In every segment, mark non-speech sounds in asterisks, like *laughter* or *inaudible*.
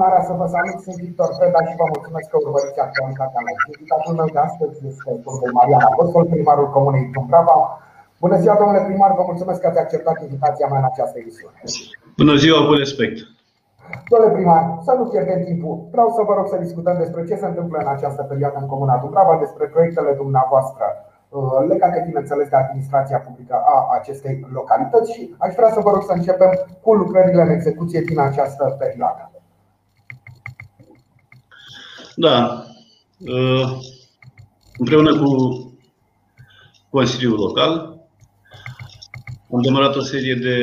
onoarea să vă salut, sunt Victor Preda și vă mulțumesc că urmăriți actualitatea mea. Invitatul meu de astăzi este domnul Marian Apostol, primarul Comunei Dumbrava. Bună ziua, domnule primar, vă mulțumesc că ați acceptat invitația mea în această emisiune. Bună ziua, cu respect. Domnule primar, să nu pierdem timpul. Vreau să vă rog să discutăm despre ce se întâmplă în această perioadă în Comuna Dumbrava, despre proiectele dumneavoastră uh, legate, bineînțeles, de administrația publică a acestei localități și aș vrea să vă rog să începem cu lucrările în execuție din această perioadă. Da. Uh, împreună cu Consiliul Local am demarat o serie de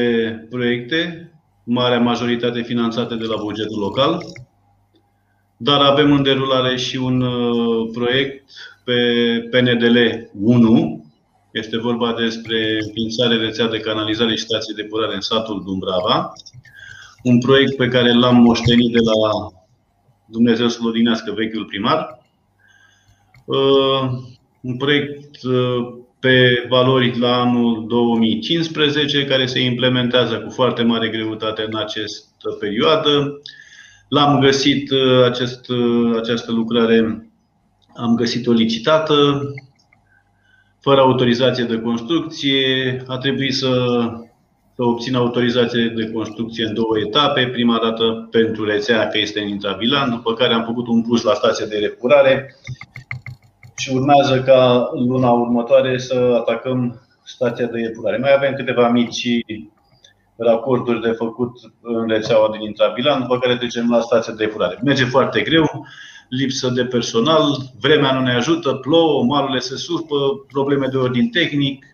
proiecte, marea majoritate finanțate de la bugetul local, dar avem în derulare și un uh, proiect pe PNDL 1. Este vorba despre înființare rețea de canalizare și stație de depurare în satul Dumbrava. Un proiect pe care l-am moștenit de la Dumnezeu să-l odinească vechiul primar. Uh, un proiect uh, pe valori la anul 2015, care se implementează cu foarte mare greutate în această perioadă. L-am găsit, uh, acest, această lucrare, am găsit-o licitată, fără autorizație de construcție. A trebuit să să obțină autorizație de construcție în două etape. Prima dată pentru rețea că este în intravilan, după care am făcut un plus la stație de repurare și urmează ca luna următoare să atacăm stația de epurare. Mai avem câteva mici racorduri de făcut în rețeaua din intravilan, după care trecem la stația de epurare. Merge foarte greu, lipsă de personal, vremea nu ne ajută, plouă, malurile se surpă, probleme de ordin tehnic,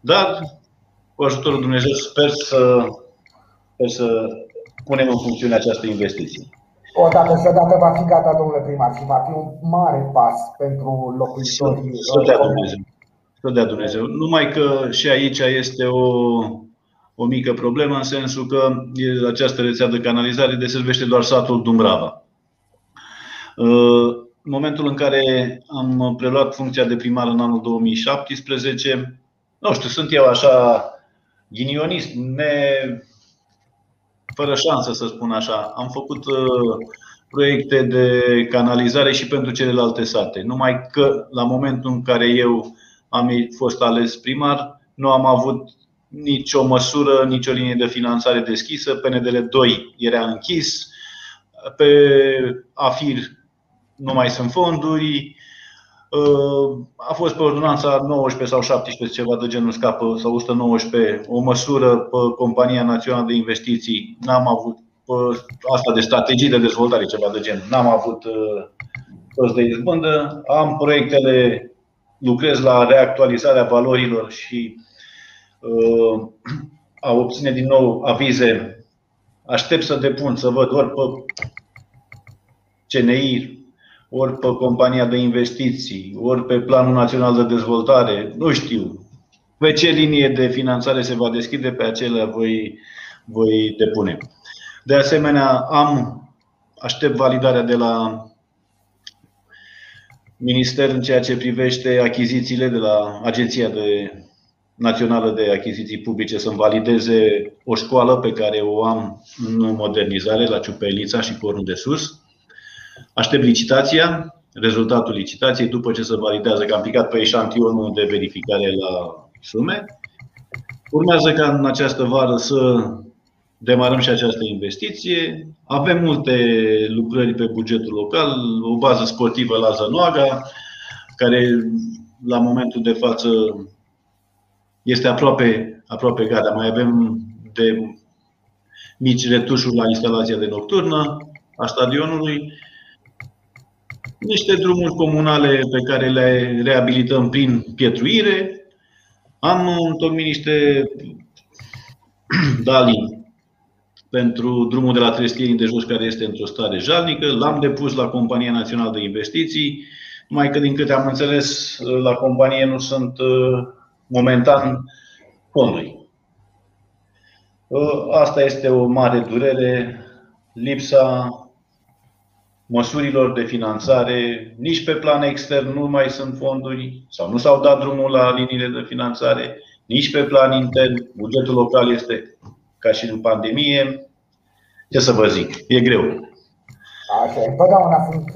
dar cu ajutorul Dumnezeu sper să, sper să punem în funcțiune această investiție. Odată și odată va fi gata, domnule primar, și va fi un mare pas pentru locuitorii. Să dea Dumnezeu. Să dea Dumnezeu. Numai că și aici este o, o mică problemă, în sensul că această rețea de canalizare deservește doar satul Dumbrava. În momentul în care am preluat funcția de primar în anul 2017, nu știu, sunt eu așa ghinionist, ne... fără șansă să spun așa. Am făcut uh, proiecte de canalizare și pentru celelalte sate. Numai că la momentul în care eu am fost ales primar, nu am avut nicio măsură, nicio linie de finanțare deschisă. PNDL 2 era închis. Pe AFIR nu mai sunt fonduri. A fost pe ordonanța 19 sau 17, ceva de genul scapă, sau 119, o măsură pe Compania Națională de Investiții. N-am avut asta de strategii de dezvoltare, ceva de gen. N-am avut părți de izbândă. Am proiectele, lucrez la reactualizarea valorilor și a obține din nou avize. Aștept să depun, să văd ori pe CNI, ori pe compania de investiții, ori pe Planul Național de Dezvoltare, nu știu. Pe ce linie de finanțare se va deschide, pe acelea voi, voi depune. De asemenea, am aștept validarea de la Minister în ceea ce privește achizițiile de la Agenția de Națională de Achiziții Publice să-mi valideze o școală pe care o am în modernizare la Ciupelița și Cornul de Sus Aștept licitația, rezultatul licitației, după ce se validează că am picat pe eșantionul de verificare la sume. Urmează ca în această vară să demarăm și această investiție. Avem multe lucrări pe bugetul local, o bază sportivă la Zănoaga, care la momentul de față este aproape, aproape gata. Mai avem de mici retușuri la instalația de nocturnă a stadionului niște drumuri comunale pe care le reabilităm prin pietruire. Am întocmit niște *clears throat* dali pentru drumul de la Treschierii de jos, care este într-o stare jalnică. L-am depus la Compania Națională de Investiții, numai că, din câte am înțeles, la companie nu sunt uh, momentan fonduri. Uh, asta este o mare durere, lipsa măsurilor de finanțare, nici pe plan extern nu mai sunt fonduri sau nu s-au dat drumul la liniile de finanțare, nici pe plan intern. Bugetul local este ca și în pandemie. Ce să vă zic, e greu. Așa, întotdeauna sunt,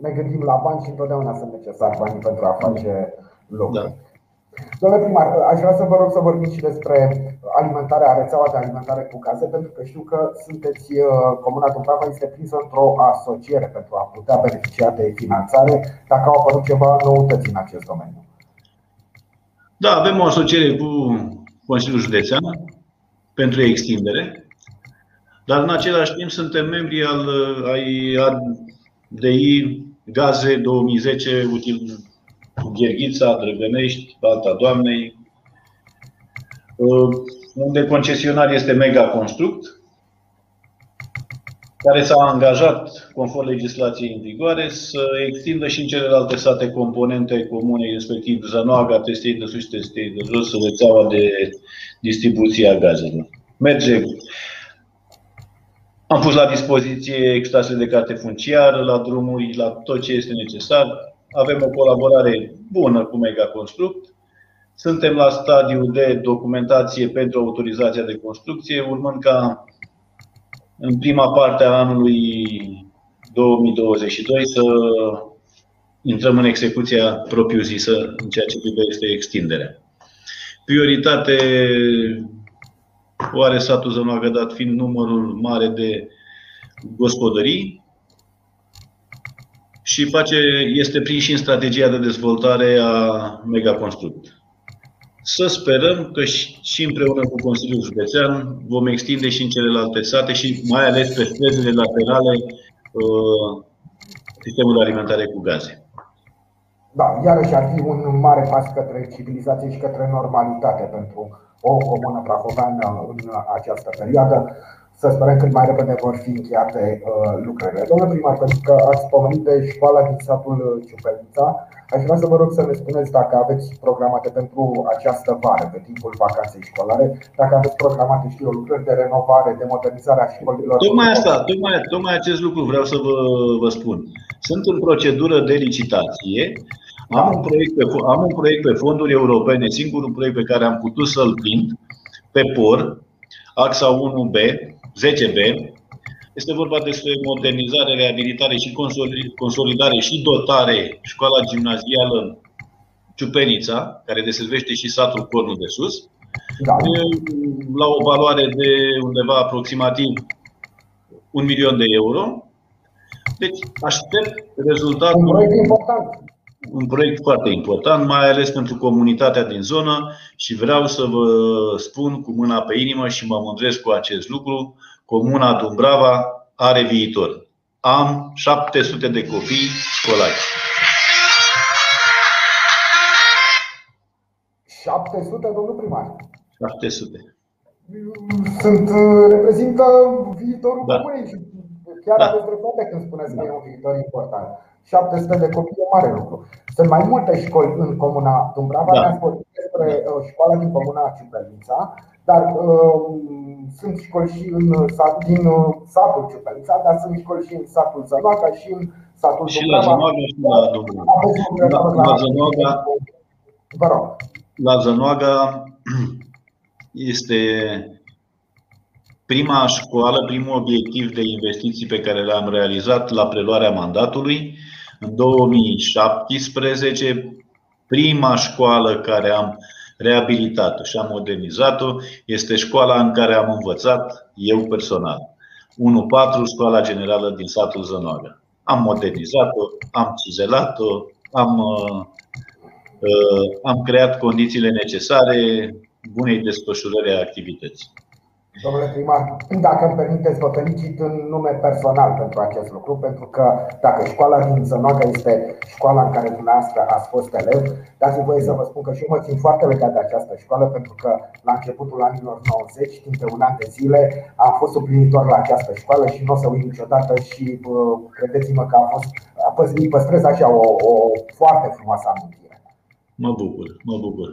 ne gândim la bani și întotdeauna sunt necesari banii pentru a face lucruri. Da. Domnule primar, aș vrea să vă rog să vorbim și despre alimentarea, rețeaua de alimentare cu gaze, pentru că știu că sunteți, uh, Comuna Dumbrava este prinsă într-o asociere pentru a putea beneficia de finanțare, dacă au apărut ceva noutăți în acest domeniu. Da, avem o asociere cu Consiliul Județean pentru extindere, dar în același timp suntem membri al, ai ADI Gaze 2010 util, Gherghița, Drăgănești, Balta Doamnei, uh, unde concesionar este Mega Construct, care s-a angajat, conform legislației în vigoare, să extindă și în celelalte sate componente comune, respectiv Zanoaga, Testei de sus, Testei de jos, rețeaua de distribuție a gazelor. Merge am pus la dispoziție extrasele de carte funciară, la drumuri, la tot ce este necesar. Avem o colaborare bună cu Mega Construct. Suntem la stadiu de documentație pentru autorizația de construcție, urmând ca în prima parte a anului 2022 să intrăm în execuția propriu-zisă în ceea ce privește extinderea. Prioritate o are satul Zănoagă, dat fiind numărul mare de gospodării și face, este prins și în strategia de dezvoltare a Megaconstruct. Să sperăm că și împreună cu Consiliul Județean vom extinde și în celelalte sate și mai ales pe străzile laterale uh, sistemul de alimentare cu gaze. Da, iarăși ar fi un mare pas către civilizație și către normalitate pentru o comună prahoveană în această perioadă. Să sperăm cât mai repede vor fi încheiate uh, lucrările. Domnule primar, pentru că ați pomenit de școala din satul Ciupelița, aș vrea să vă rog să ne spuneți dacă aveți programate pentru această vară, pe timpul vacanței școlare, dacă aveți programate, știu lucrări de renovare, de modernizare a școlilor. Tocmai asta, tocmai, tocmai acest lucru vreau să vă, vă spun. Sunt în procedură de licitație am un, proiect pe, am un proiect pe fonduri europene, singurul proiect pe care am putut să-l prind, pe POR, axa 1B, 10B. Este vorba despre modernizare, reabilitare și consolidare și dotare școala gimnazială Ciupenița, care deservește și satul Cornul de Sus, da. la o valoare de undeva aproximativ un milion de euro. Deci aștept rezultatul. Un proiect important un proiect foarte important, mai ales pentru comunitatea din zonă și vreau să vă spun cu mâna pe inimă și mă mândresc cu acest lucru, Comuna Dumbrava are viitor. Am 700 de copii școlari. 700, domnul primar? 700. Sunt, reprezintă viitorul da. comunei și chiar da. aveți dreptate când spuneți da. că e un viitor important. 700 de copii e mare lucru. Sunt mai multe școli în comuna Dumbrava, da. ne-ați vorbit despre uh, școala din comuna Ciupelița, dar uh, sunt școli și în sat, din uh, satul Ciupelița, dar sunt școli și în satul Zănoaca și în satul și Dumbrava. La Zănoaga și la Dumbrava. La, la Zănoaga, Vă rog. La Zănoaga *clears throat* este prima școală, primul obiectiv de investiții pe care l-am realizat la preluarea mandatului în 2017, prima școală care am reabilitat-o și am modernizat-o este școala în care am învățat eu personal. 1-4, școala generală din satul Zănoaga. Am modernizat-o, am cizelat-o, am, uh, uh, am creat condițiile necesare bunei desfășurări a activității. Domnule primar, dacă îmi permiteți, vă felicit în nume personal pentru acest lucru, pentru că dacă școala din Zănoaga este școala în care dumneavoastră ați fost elev, dați-mi voie să vă spun că și eu mă țin foarte legat de această școală, pentru că la începutul anilor 90, timp de un an de zile, am fost suplinitor la această școală și nu o să uit niciodată și credeți-mă că a fost, a păstrez așa o, o foarte frumoasă amintire. Mă bucur, mă bucur.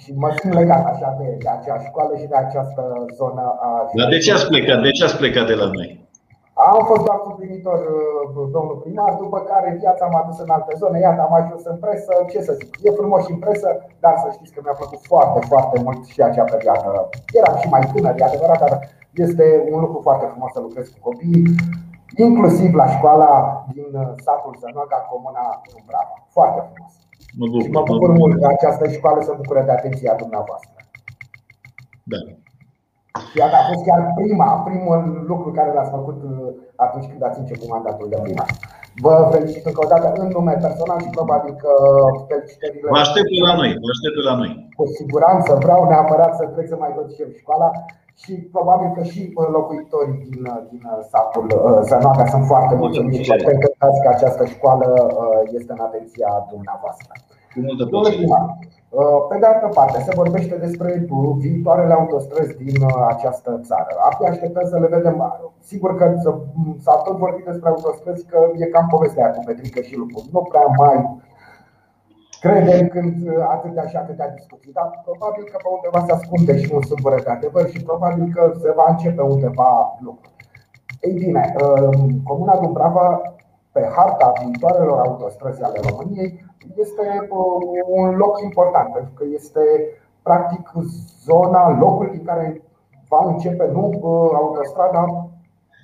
Și mă simt legat așa de, de acea școală și de această zonă a. Dar de ce ați plecat? De ce ați plecat de la noi? Am fost doar suplinitor, uh, domnul primar, după care viața m-a dus în alte zone. Iată, am ajuns în presă. Ce să zic? E frumos și în presă, dar să știți că mi-a plăcut foarte, foarte mult și acea perioadă. Eram și mai tânăr, e adevărat, dar este un lucru foarte frumos să lucrez cu copii. inclusiv la școala din satul Zănoga, comuna Dumbrava. Foarte frumos. Mă bucur, mă bucur mult că această școală se bucură de atenția dumneavoastră. Da. Iată, a fost chiar prima, primul lucru care l-ați făcut uh, atunci când ați început mandatul de primar. Vă felicit încă o dată în nume personal și probabil că felicitările. Vă aștept la noi, vă aștept la noi. Cu siguranță vreau neapărat să trec să mai văd și eu școala și probabil că și uh, locuitorii din, uh, din satul Zănoaga sunt foarte mulțumiți și cred că această școală este în atenția dumneavoastră. Cu multă plăcere. Uh, pe de altă parte, se vorbește despre viitoarele autostrăzi din uh, această țară. Abia așteptăm să le vedem. Sigur că s-a tot vorbit despre autostrăzi, că e cam povestea cu Petrică și lucruri. Nu prea mai credem când uh, atâtea și atâtea discuții, dar probabil că pe undeva se ascunde și un sâmbure de adevăr și probabil că se va începe undeva lucru. Ei bine, Comuna Dumbrava, pe harta viitoarelor autostrăzi ale României, este uh, un loc important, pentru că este practic zona, locul din care va începe nu uh, autostrada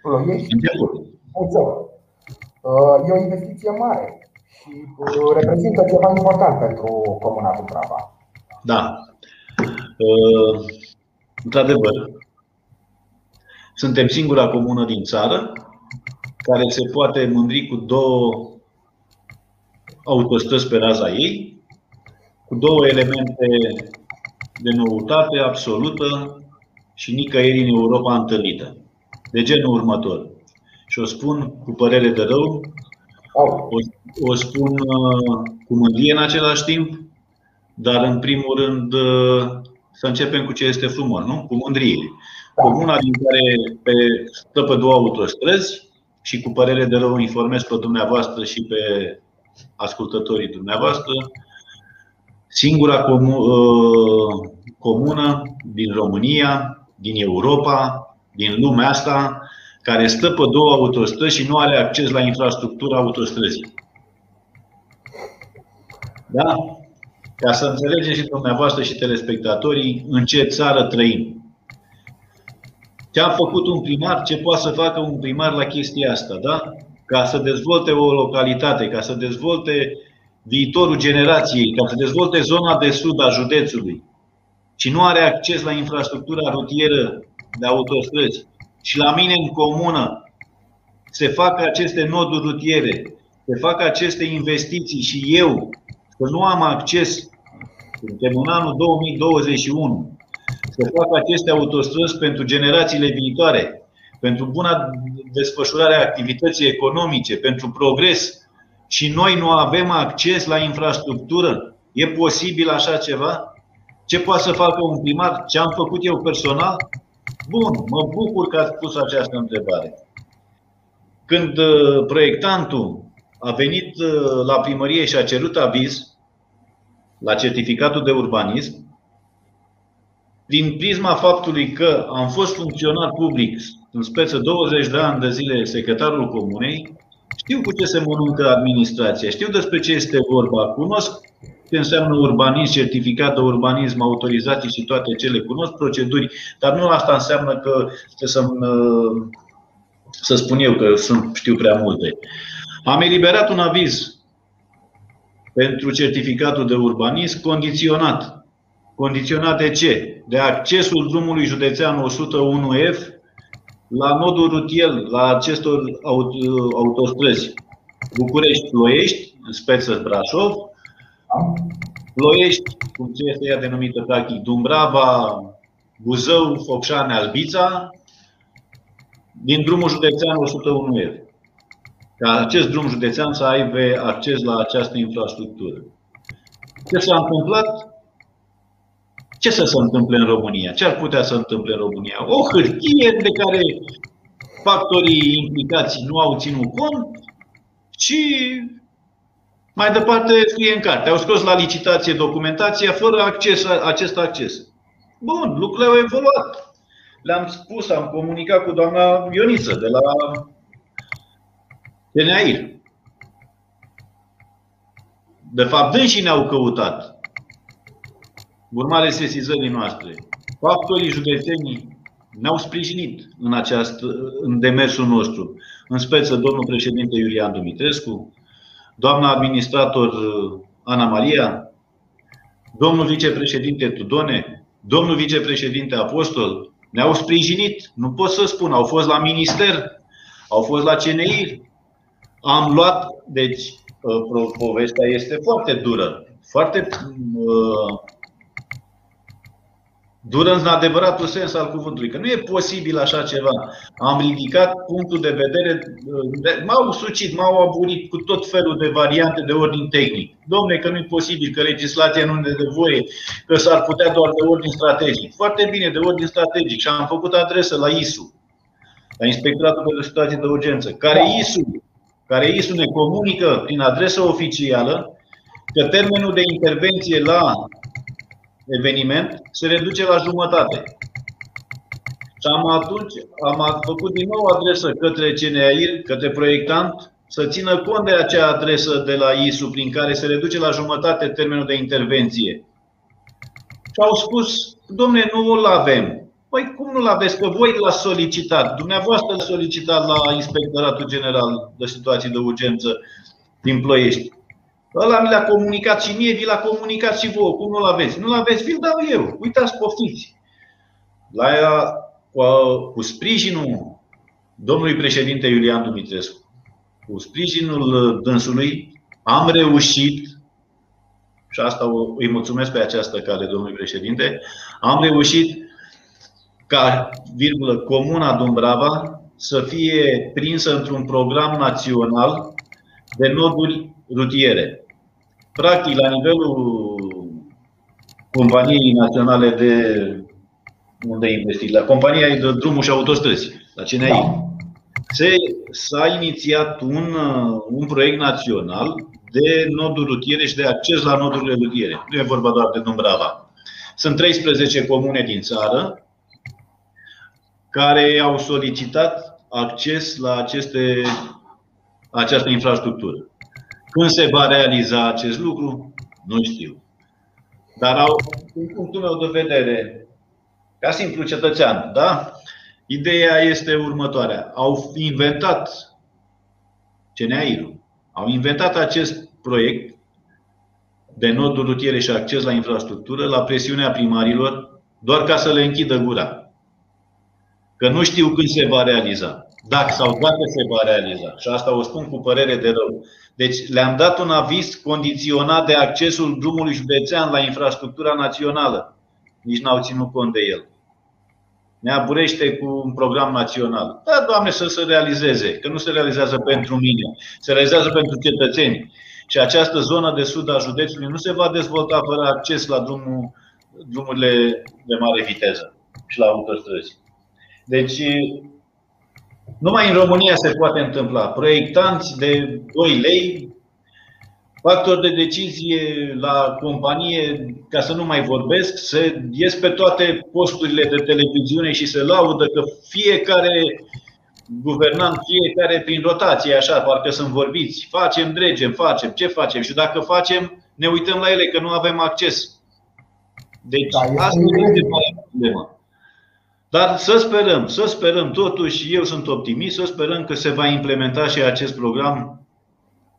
Ploiești. Uh, e o investiție mare și reprezintă ceva important pentru Comuna Dubrava. Da. Într-adevăr, suntem singura comună din țară care se poate mândri cu două autostrăzi pe raza ei, cu două elemente de noutate absolută și nicăieri în Europa întâlnită. De genul următor. Și o spun cu părere de rău, o, o spun uh, cu mândrie în același timp, dar în primul rând uh, să începem cu ce este frumos, nu? Cu mândrie. Comuna din care pe, stă pe două autostrăzi și cu părere de rău informez pe dumneavoastră și pe ascultătorii dumneavoastră, singura uh, comună din România, din Europa, din lumea asta, care stă pe două autostrăzi și nu are acces la infrastructura autostrăzii. Da? Ca să înțelegeți și dumneavoastră și telespectatorii în ce țară trăim. Ce a făcut un primar, ce poate să facă un primar la chestia asta, da? Ca să dezvolte o localitate, ca să dezvolte viitorul generației, ca să dezvolte zona de sud a județului. Și nu are acces la infrastructura rutieră de autostrăzi. Și la mine în comună se fac aceste noduri rutiere, se fac aceste investiții și eu să nu am acces, suntem în anul 2021, să fac aceste autostrăzi pentru generațiile viitoare, pentru buna desfășurare a activității economice, pentru progres și noi nu avem acces la infrastructură? E posibil așa ceva? Ce poate să facă un primar? Ce am făcut eu personal? Bun, mă bucur că ați pus această întrebare. Când uh, proiectantul a venit uh, la primărie și a cerut aviz la certificatul de urbanism, din prisma faptului că am fost funcționar public în speță 20 de ani de zile secretarul comunei, știu cu ce se mănâncă administrația, știu despre ce este vorba, cunosc ce înseamnă urbanism, certificat de urbanism, autorizații și toate cele, cunosc proceduri, dar nu asta înseamnă că să, să spun eu că sunt, știu prea multe. Am eliberat un aviz pentru certificatul de urbanism condiționat. Condiționat de ce? De accesul drumului județean 101F la nodul rutier, la acestor autostrăzi. București-Ploiești, în speță Brașov, Ploiești, cum ce este ea denumită practic, Dumbrava, Buzău, Focșane, Albița, din drumul județean 101 f Ca acest drum județean să aibă acces la această infrastructură. Ce s-a întâmplat? Ce să se întâmple în România? Ce ar putea să întâmple în România? O hârtie de care factorii implicați nu au ținut cont și mai departe scrie în carte. Au scos la licitație documentația fără acces, acest acces. Bun, lucrurile au evoluat. Le-am spus, am comunicat cu doamna Ioniță de la TNAIR. De fapt, dânsii ne-au căutat urmare sesizării noastre, factorii județenii ne-au sprijinit în, această, în demersul nostru, în speță domnul președinte Iulian Dumitrescu, doamna administrator uh, Ana Maria, domnul vicepreședinte Tudone, domnul vicepreședinte Apostol, ne-au sprijinit. Nu pot să spun, au fost la minister, au fost la CNI. Am luat, deci uh, povestea este foarte dură, foarte uh, dură în adevăratul sens al cuvântului, că nu e posibil așa ceva. Am ridicat punctul de vedere, m-au sucit, m-au aburit cu tot felul de variante de ordin tehnic. Domne, că nu e posibil, că legislația nu ne de voie, că s-ar putea doar de ordin strategic. Foarte bine, de ordin strategic. Și am făcut adresă la ISU, la Inspectoratul de Situații de Urgență, care ISU, care ISU ne comunică prin adresă oficială că termenul de intervenție la eveniment se reduce la jumătate. Și am atunci am făcut din nou adresă către CNAIR, către proiectant, să țină cont de acea adresă de la ISU prin care se reduce la jumătate termenul de intervenție. Și au spus, domne, nu îl avem. Păi cum nu-l aveți? Că voi l-ați solicitat. Dumneavoastră l-ați solicitat la Inspectoratul General de Situații de Urgență din Ploiești. Ăla mi l-a comunicat și mie, vi l-a comunicat și vouă. Cum nu-l aveți? Nu-l aveți? Vi-l dau eu. Uitați, poftiți. La ea, cu, cu sprijinul domnului președinte Iulian Dumitrescu, cu sprijinul dânsului, am reușit, și asta îi mulțumesc pe această cale domnului președinte, am reușit ca, virgulă, Comuna Dumbrava să fie prinsă într-un program național de noduri rutiere practic, la nivelul companiei naționale de unde investi, la compania de drumuri și autostrăzi, la CNI, da. se, s-a inițiat un, un proiect național de noduri rutiere și de acces la nodurile rutiere. Nu e vorba doar de Dumbrava. Sunt 13 comune din țară care au solicitat acces la aceste, această infrastructură. Când se va realiza acest lucru? Nu știu. Dar au, din punctul meu de vedere, ca simplu cetățean, da? Ideea este următoarea. Au inventat CNAIR, au inventat acest proiect de noduri rutiere și acces la infrastructură la presiunea primarilor, doar ca să le închidă gura. Că nu știu când se va realiza. Dacă sau dacă se va realiza. Și asta o spun cu părere de rău. Deci le-am dat un aviz condiționat de accesul drumului județean la infrastructura națională. Nici n-au ținut cont de el. Ne aburește cu un program național. Da, Doamne, să se realizeze, că nu se realizează pentru mine, se realizează pentru cetățeni. Și această zonă de sud a județului nu se va dezvolta fără acces la drumul, drumurile de mare viteză și la autostrăzi. Deci, numai în România se poate întâmpla. Proiectanți de 2 lei, factori de decizie la companie, ca să nu mai vorbesc, se ies pe toate posturile de televiziune și se laudă că fiecare guvernant, fiecare prin rotație, așa, parcă sunt vorbiți, facem, dregem, facem, ce facem și dacă facem, ne uităm la ele că nu avem acces. Deci da, asta este problema. Dar să sperăm, să sperăm, totuși, eu sunt optimist, să sperăm că se va implementa și acest program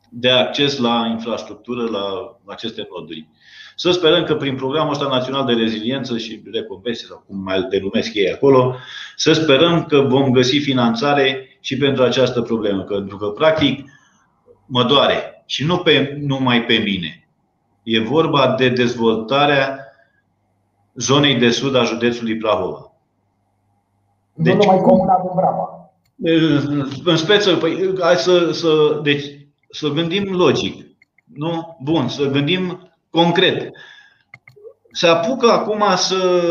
de acces la infrastructură, la aceste noduri. Să sperăm că prin programul ăsta național de reziliență și recompense, sau cum mai denumesc ei acolo, să sperăm că vom găsi finanțare și pentru această problemă. Pentru că, practic, mă doare și nu pe, numai pe mine. E vorba de dezvoltarea zonei de sud a județului Prahova. Deci, nu numai comuna Dumbrava. În speță, păi, hai să, să, deci, să gândim logic. Nu? Bun, să gândim concret. Se apucă acum să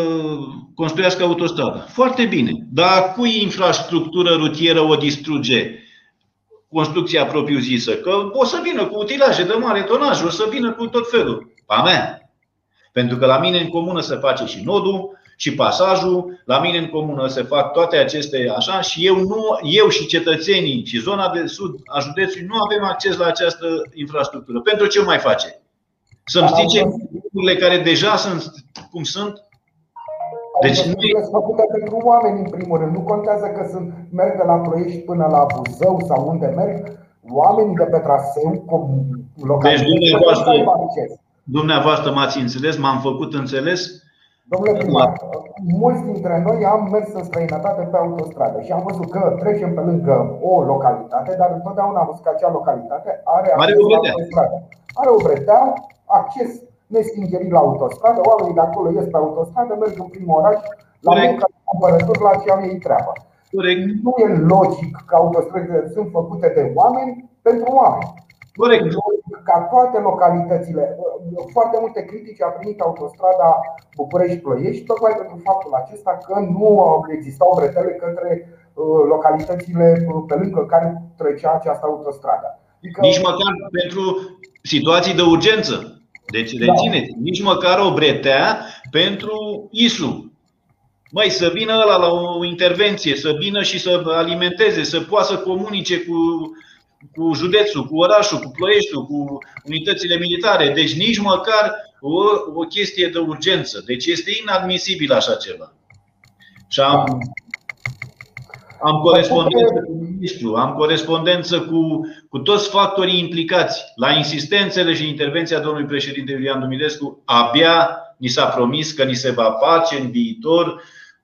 construiască autostradă. Foarte bine. Dar cui infrastructură rutieră o distruge construcția propriu-zisă? Că o să vină cu utilaje de mare tonaj, o să vină cu tot felul. Pa mea. Pentru că la mine în comună se face și nodul, și pasajul. La mine în comună se fac toate aceste așa și eu, nu, eu și cetățenii și zona de sud a județului nu avem acces la această infrastructură. Pentru ce mai face? Să-mi zice lucrurile care deja sunt cum sunt? Deci nu e făcute pentru oameni în primul rând. Nu contează că sunt merg de la Ploiești până la Buzău sau unde merg. Oamenii de pe traseu, deci dumneavoastră, dumneavoastră m-ați înțeles, m-am făcut înțeles Domnule primar, mulți dintre noi am mers în străinătate pe autostradă și am văzut că trecem pe lângă o localitate, dar întotdeauna am văzut că acea localitate are, are o autostradă. Are o bretea, acces nestingerit la autostradă, oamenii de acolo ies pe autostradă, merg în primul oraș, la muncă, cumpărături, la ce au ei treabă. Corect. Nu e logic că autostrăzile sunt făcute de oameni pentru oameni. Corect. Ca toate localitățile, foarte multe critici a primit autostrada București-Ploiești, tocmai pentru faptul acesta că nu existau bretele către uh, localitățile uh, pe lângă care trecea această autostradă. Adică... Nici măcar pentru situații de urgență. Deci rețineți, da. nici măcar o bretea pentru ISU. Măi, să vină ăla la o intervenție, să vină și să alimenteze, să poată să comunice cu cu județul, cu orașul, cu Ploieștiul, cu unitățile militare. Deci nici măcar o, o chestie de urgență. Deci este inadmisibil așa ceva. Și am, am corespondență cu ministru, am corespondență cu, cu toți factorii implicați. La insistențele și intervenția domnului președinte Iulian Dumilescu, abia ni s-a promis că ni se va face în viitor,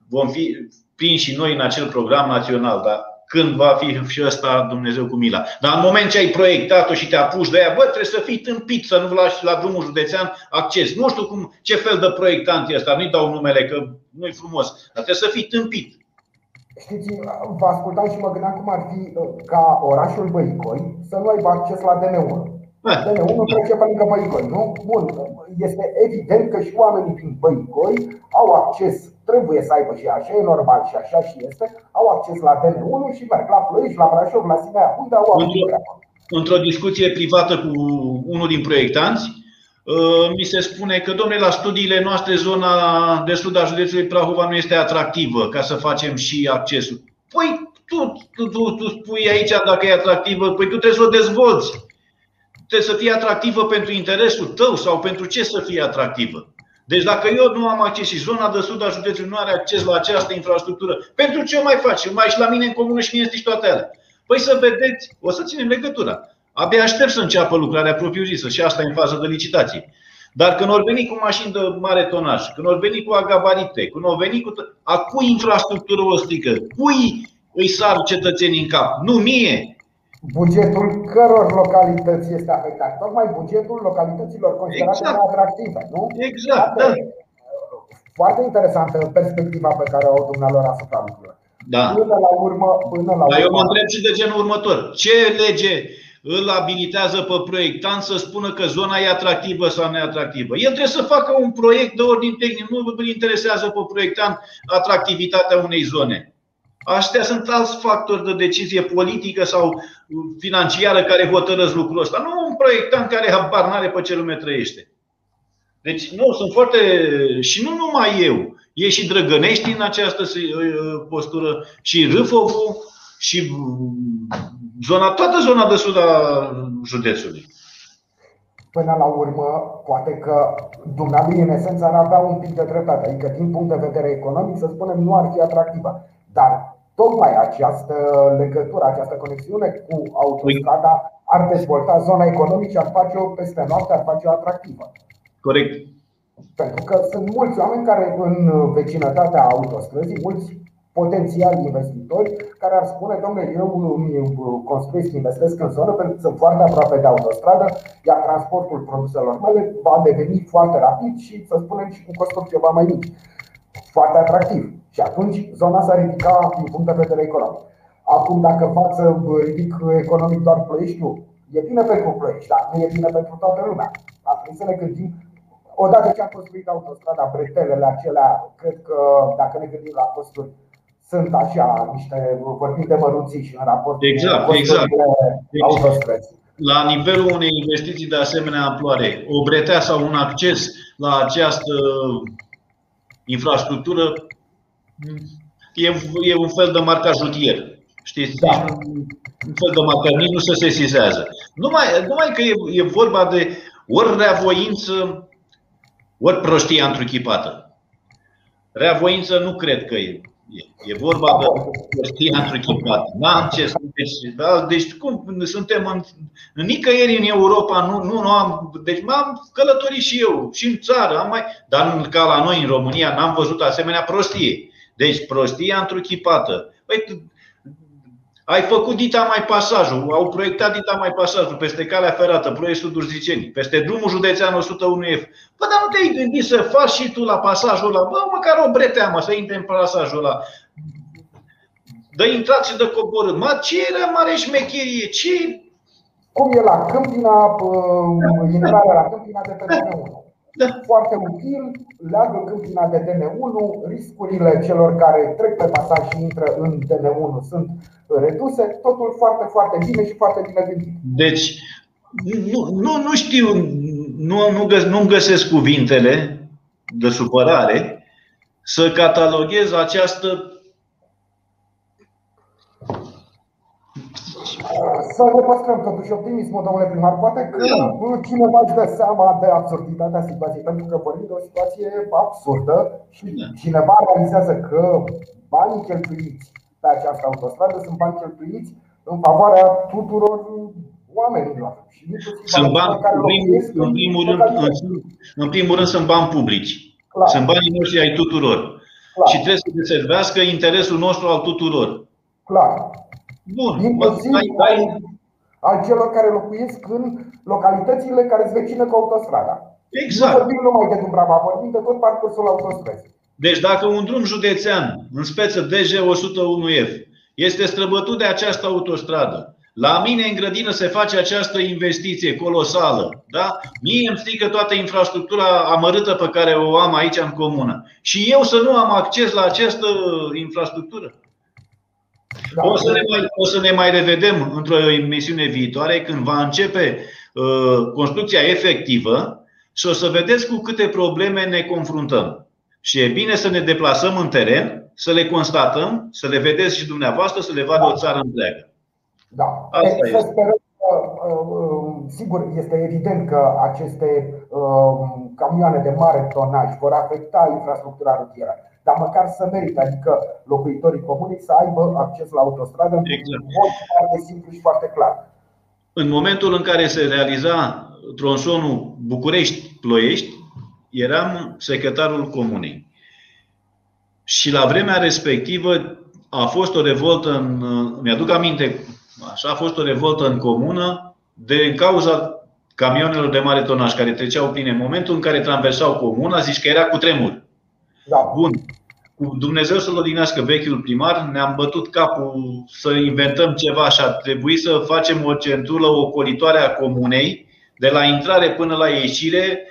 vom fi prinși și noi în acel program național. Dar când va fi și ăsta Dumnezeu cu mila. Dar în moment ce ai proiectat-o și te apuci de ea, bă, trebuie să fii tâmpit, să nu lași la drumul județean acces. Nu știu cum, ce fel de proiectant e ăsta, nu-i dau numele, că nu-i frumos, dar trebuie să fii tâmpit. Știți, vă ascultam și mă gândeam cum ar fi uh, ca orașul Băicoi să nu aibă acces la DN1. DN1 trece pe lângă Băicoi, nu? Bun, este evident că și oamenii din Băicoi au acces trebuie să aibă și așa, e normal și așa și este, au acces la DN1 și merg la Ploiești, la Brașov, la Sinea, unde au într-o, într-o discuție privată cu unul din proiectanți, uh, mi se spune că, domnule, la studiile noastre, zona de sud a județului Prahova nu este atractivă ca să facem și accesul. Păi, tu, tu, tu, tu spui aici dacă e atractivă, păi tu trebuie să o dezvolți. Trebuie să fie atractivă pentru interesul tău sau pentru ce să fie atractivă. Deci dacă eu nu am acces și zona de sud a județului nu are acces la această infrastructură, pentru ce o mai faci? Mai și la mine în comună și mie și toate alea. Păi să vedeți, o să ținem legătura. Abia aștept să înceapă lucrarea propriu-zisă și asta e în fază de licitație. Dar când ori veni cu mașini de mare tonaj, când ori veni cu agabarite, când ori veni cu. A cui infrastructură o strică? Cui îi sar cetățenii în cap? Nu mie bugetul căror localități este afectat. Tocmai bugetul localităților considerate exact. atractive, nu? Exact, da. Foarte interesantă perspectiva pe care o au dumnealor asupra lucrurilor. Da. Până la urmă, până la Dar urmă, eu mă întreb și de genul următor. Ce lege îl abilitează pe proiectant să spună că zona e atractivă sau neatractivă. El trebuie să facă un proiect de ordin tehnic. Nu îl interesează pe proiectant atractivitatea unei zone. Astea sunt alți factori de decizie politică sau financiară care hotărăsc lucrul ăsta. Nu un proiectant care habar n-are pe ce lume trăiește. Deci, nu, sunt foarte. Și nu numai eu. E și Drăgănești în această uh, postură, și Râfovu, și zona, toată zona de sud a județului. Până la urmă, poate că dumneavoastră, în esență, ar avea un pic de dreptate. Adică, din punct de vedere economic, să spunem, nu ar fi atractivă. Dar tocmai această legătură, această conexiune cu autostrada ar dezvolta zona economică, ar face-o peste noapte, ar face-o atractivă. Corect. Pentru că sunt mulți oameni care în vecinătatea autostrăzii, mulți potențiali investitori care ar spune, domnule, eu îmi construiesc, investesc în zonă pentru că sunt foarte aproape de autostradă, iar transportul produselor mele va deveni foarte rapid și, să spunem, și cu costuri ceva mai mici. Foarte atractiv. Și atunci zona s-a ridicat din punct de vedere economic. Acum, dacă fac să ridic economic doar Ploieștiul, e bine pentru Ploiești, dar nu e bine pentru toată lumea. Dar trebuie să ne gândim Odată ce a construit autostrada, bretelele acelea, cred că dacă ne gândim la costuri, sunt așa niște, vorbim de mărunții în raport exact, cu exact. autostrăzi. La nivelul unei investiții de asemenea amploare, o bretea sau un acces la această infrastructură e, e un fel de marcaj rutier. Știți? Da. Un fel de marcaj, nici nu se sesizează. Numai, numai că e, e vorba de ori reavoință, ori prostie întruchipată. Reavoință nu cred că e. E vorba de prostia întruchipată. N-am ce să deci, da? deci cum suntem în, în nicăieri în Europa, nu, nu, nu am. Deci m-am călătorit și eu, și în țară, am mai, dar ca la noi în România n-am văzut asemenea prostie. Deci prostia întruchipată. Păi, ai făcut dita mai pasajul, au proiectat dita mai pasajul peste calea ferată, proiectul Durziceni, peste drumul județean 101F. Bă, dar nu te-ai gândit să faci și tu la pasajul ăla? Bă, măcar o breteamă să intri în pasajul ăla. Dă intrat și dă coborât. Mă, ce era mare șmecherie? Ce? Cum e la Câmpina, intrarea la Câmpina de pe 1 da. Foarte util, leagă câmpina de DN1, riscurile celor care trec pe pasaj și intră în DN1 sunt reduse, totul foarte, foarte bine și foarte bine gândit. Deci, nu, nu, nu știu, nu, nu, găs, nu găsesc cuvintele de supărare să cataloghez această să ne păstrăm totuși optimismul, domnule primar. Poate că cineva își dă seama de absurditatea situației, pentru că vorbim de o situație absurdă și cineva realizează că banii cheltuiți pe această autostradă sunt bani cheltuiți în favoarea tuturor oamenilor. sunt bani, în, primul, în, primul rând, în primul rând sunt bani publici. Clar. Sunt banii noștri ai tuturor. Clar. Și trebuie să servească interesul nostru al tuturor. Clar. Bun. Inclusiv ai, al celor care locuiesc în localitățile care sunt vecine cu autostrada. Exact. Nu vorbim numai de Dubrava, vorbim de tot parcursul autostrăzii. Deci dacă un drum județean, în speță DG101F, este străbătut de această autostradă, la mine în grădină se face această investiție colosală. Da? Mie îmi strică toată infrastructura amărâtă pe care o am aici în comună. Și eu să nu am acces la această infrastructură. Da. O, să ne mai, o să ne mai revedem într-o emisiune viitoare când va începe uh, construcția efectivă și o să vedeți cu câte probleme ne confruntăm. Și e bine să ne deplasăm în teren, să le constatăm, să le vedeți și dumneavoastră, să le vadă da. o țară întreagă. Da. Asta să este. sperăm că, uh, uh, sigur, este evident că aceste uh, camioane de mare tonaj vor afecta infrastructura rutieră dar măcar să merită, adică locuitorii comunei să aibă acces la autostradă exact. în mod foarte simplu și foarte clar. În momentul în care se realiza tronsonul București-Ploiești, eram secretarul comunei. Și la vremea respectivă a fost o revoltă în, mi-aduc aminte, așa a fost o revoltă în comună de în cauza camionelor de mare tonaj care treceau prin în momentul în care traversau comuna, zici că era cu tremur. Da. Bun. Cu Dumnezeu să-l odinească vechiul primar, ne-am bătut capul să inventăm ceva și a trebuit să facem o centură ocolitoare a comunei, de la intrare până la ieșire,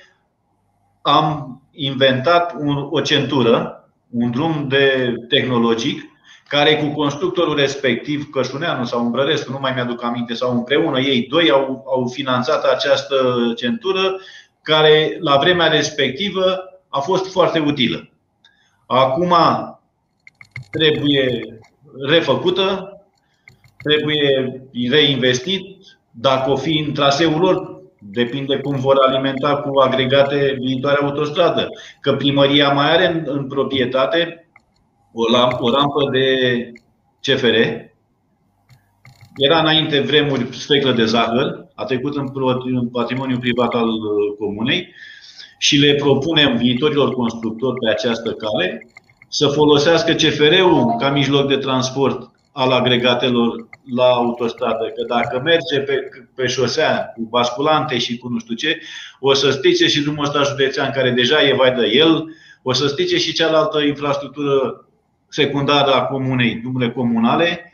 am inventat un, o centură, un drum de tehnologic, care cu constructorul respectiv, Cășuneanu sau Umbrărescu, nu mai mi-aduc aminte, sau împreună ei doi au, au finanțat această centură, care la vremea respectivă a fost foarte utilă. Acum trebuie refăcută, trebuie reinvestit. Dacă o fi în traseul lor, depinde cum vor alimenta cu agregate viitoarea autostradă. Că primăria mai are în, în proprietate o, o rampă de CFR. Era înainte vremuri sfeclă de zahăr, a trecut în patrimoniul privat al uh, comunei și le propunem viitorilor constructori pe această cale să folosească CFR-ul ca mijloc de transport al agregatelor la autostradă. Că dacă merge pe, pe șosea cu basculante și cu nu știu ce, o să strice și drumul ăsta județean, care deja e vai de el, o să strice și cealaltă infrastructură secundară a comunei, drumurile comunale,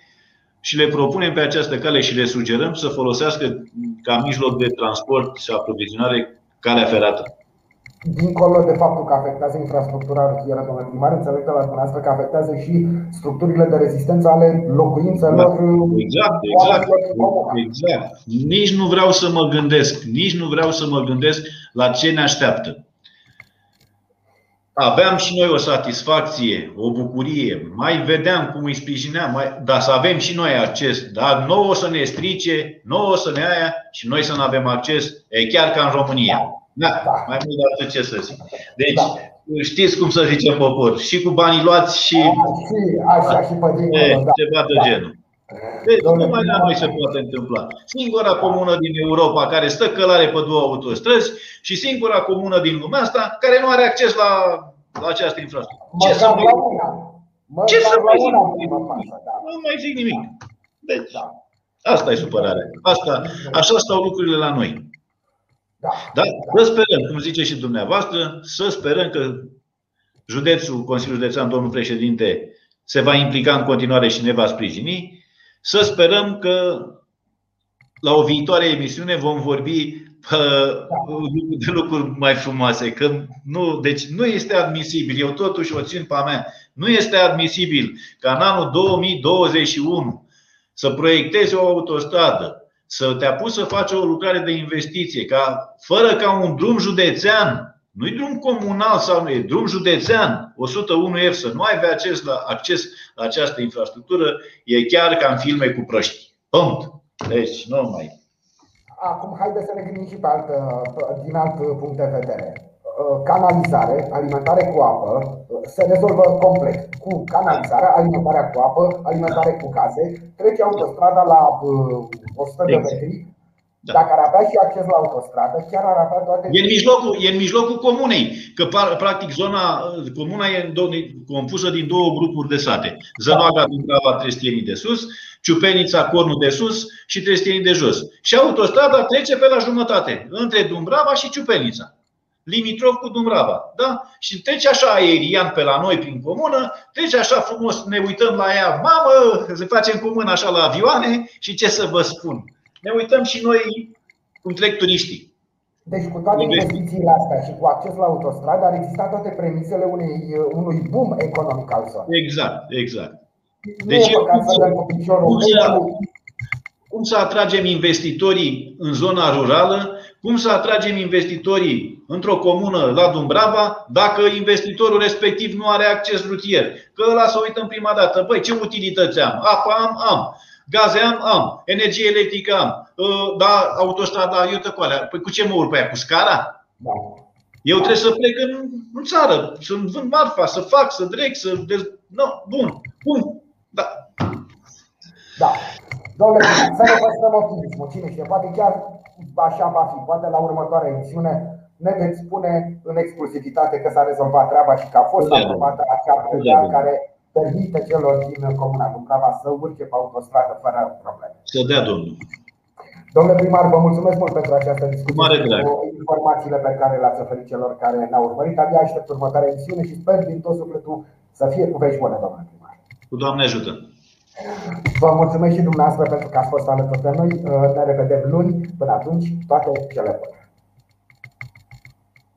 și le propunem pe această cale și le sugerăm să folosească ca mijloc de transport și aprovizionare calea ferată dincolo de faptul că afectează infrastructura rutieră, domnule primar, înțeleg de la dumneavoastră că afectează și structurile de rezistență ale locuințelor. Da. Exact, exact, exact. Nici nu vreau să mă gândesc, nici nu vreau să mă gândesc la ce ne așteaptă. Aveam și noi o satisfacție, o bucurie, mai vedeam cum îi sprijineam, mai, dar să avem și noi acces. Dar nu o să ne strice, nu o să ne aia și noi să nu avem acces, e chiar ca în România. Da, da, mai mult de atât ce să zic. Deci, da. știți cum să zicem popor, și cu banii luați și așa, și pe dincolo, da. ceva de da. genul. Deci numai la noi se poate întâmpla. Singura comună din Europa care stă călare pe două autostrăzi și singura comună din lumea asta care nu are acces la, la această infrastructură. Ce să mai Ce să mai zic? Da. Nu mai zic nimic. Deci, da. asta e supărarea. Asta, așa stau lucrurile la noi. Da. da? Să sperăm, cum zice și dumneavoastră, să sperăm că județul, Consiliul Județean, domnul președinte, se va implica în continuare și ne va sprijini. Să sperăm că la o viitoare emisiune vom vorbi de lucruri mai frumoase. Că nu, deci nu este admisibil, eu totuși o țin pe a mea, nu este admisibil ca în anul 2021 să proiectezi o autostradă să te apuci să faci o lucrare de investiție, ca, fără ca un drum județean, nu-i drum comunal sau nu e drum județean, 101F, să nu ai acces la, acces la această infrastructură, e chiar ca în filme cu proști. Punct. Deci, nu mai. Acum, haideți să ne gândim și pe alt, din alt punct de vedere. Uh, canalizare, alimentare cu apă, uh, se rezolvă complet. Cu canalizarea, alimentarea cu apă, alimentare cu gaze, trece autostrada la 100 uh, de exact. metri. Da. Dacă ar avea și acces la autostradă, chiar ar avea toate. E în mijlocul, e în mijlocul comunei, că practic zona, comuna e compusă din două grupuri de sate. Zănoaga din Brava Trestienii de sus, Ciupenița, Cornul de sus și Trestienii de jos. Și autostrada trece pe la jumătate, între Dumbrava și Ciupenița limitrof cu Dumbrava. Da? Și trece așa aerian pe la noi prin comună, trece așa frumos, ne uităm la ea, mamă, se facem cu mâna așa la avioane și ce să vă spun. Ne uităm și noi cum trec turiștii. Deci cu toate investițiile astea și cu acces la autostradă ar exista toate premisele unei, unui boom economic al zonei. Exact, exact. Deci cum, să, cum, să, cum să atragem investitorii în zona rurală cum să atragem investitorii într-o comună la Dumbrava dacă investitorul respectiv nu are acces rutier? Că ăla să uităm prima dată. Băi, ce utilități am? Apă am? Am. Gaze am? Am. Energie electrică am. Ă, da, autostrada, eu cu alea. Păi cu ce mă urc pe aia? Cu scara? Da. Eu trebuie să plec în, în țară, să vând marfa, să fac, să drec, să... Dez... No, bun, bun, da. Da. Domnule, să ne păstrăm optimismul. Cine știe, poate chiar așa va fi. Poate la următoarea emisiune ne veți spune în exclusivitate că s-a rezolvat treaba și că a fost aprobată acea predea care permite celor din Comuna Dubrava să urce pe autostradă fără probleme. Să dea domnul. Domnule primar, vă mulțumesc mult pentru această discuție cu informațiile pe care le-ați oferit celor care ne-au urmărit. Abia aștept următoarea emisiune și sper din tot sufletul să fie cu vești bune, domnule primar. Cu Doamne ajută! Vă mulțumesc și dumneavoastră pentru că ați fost alături de noi. Ne revedem luni. Până atunci, toate cele bune.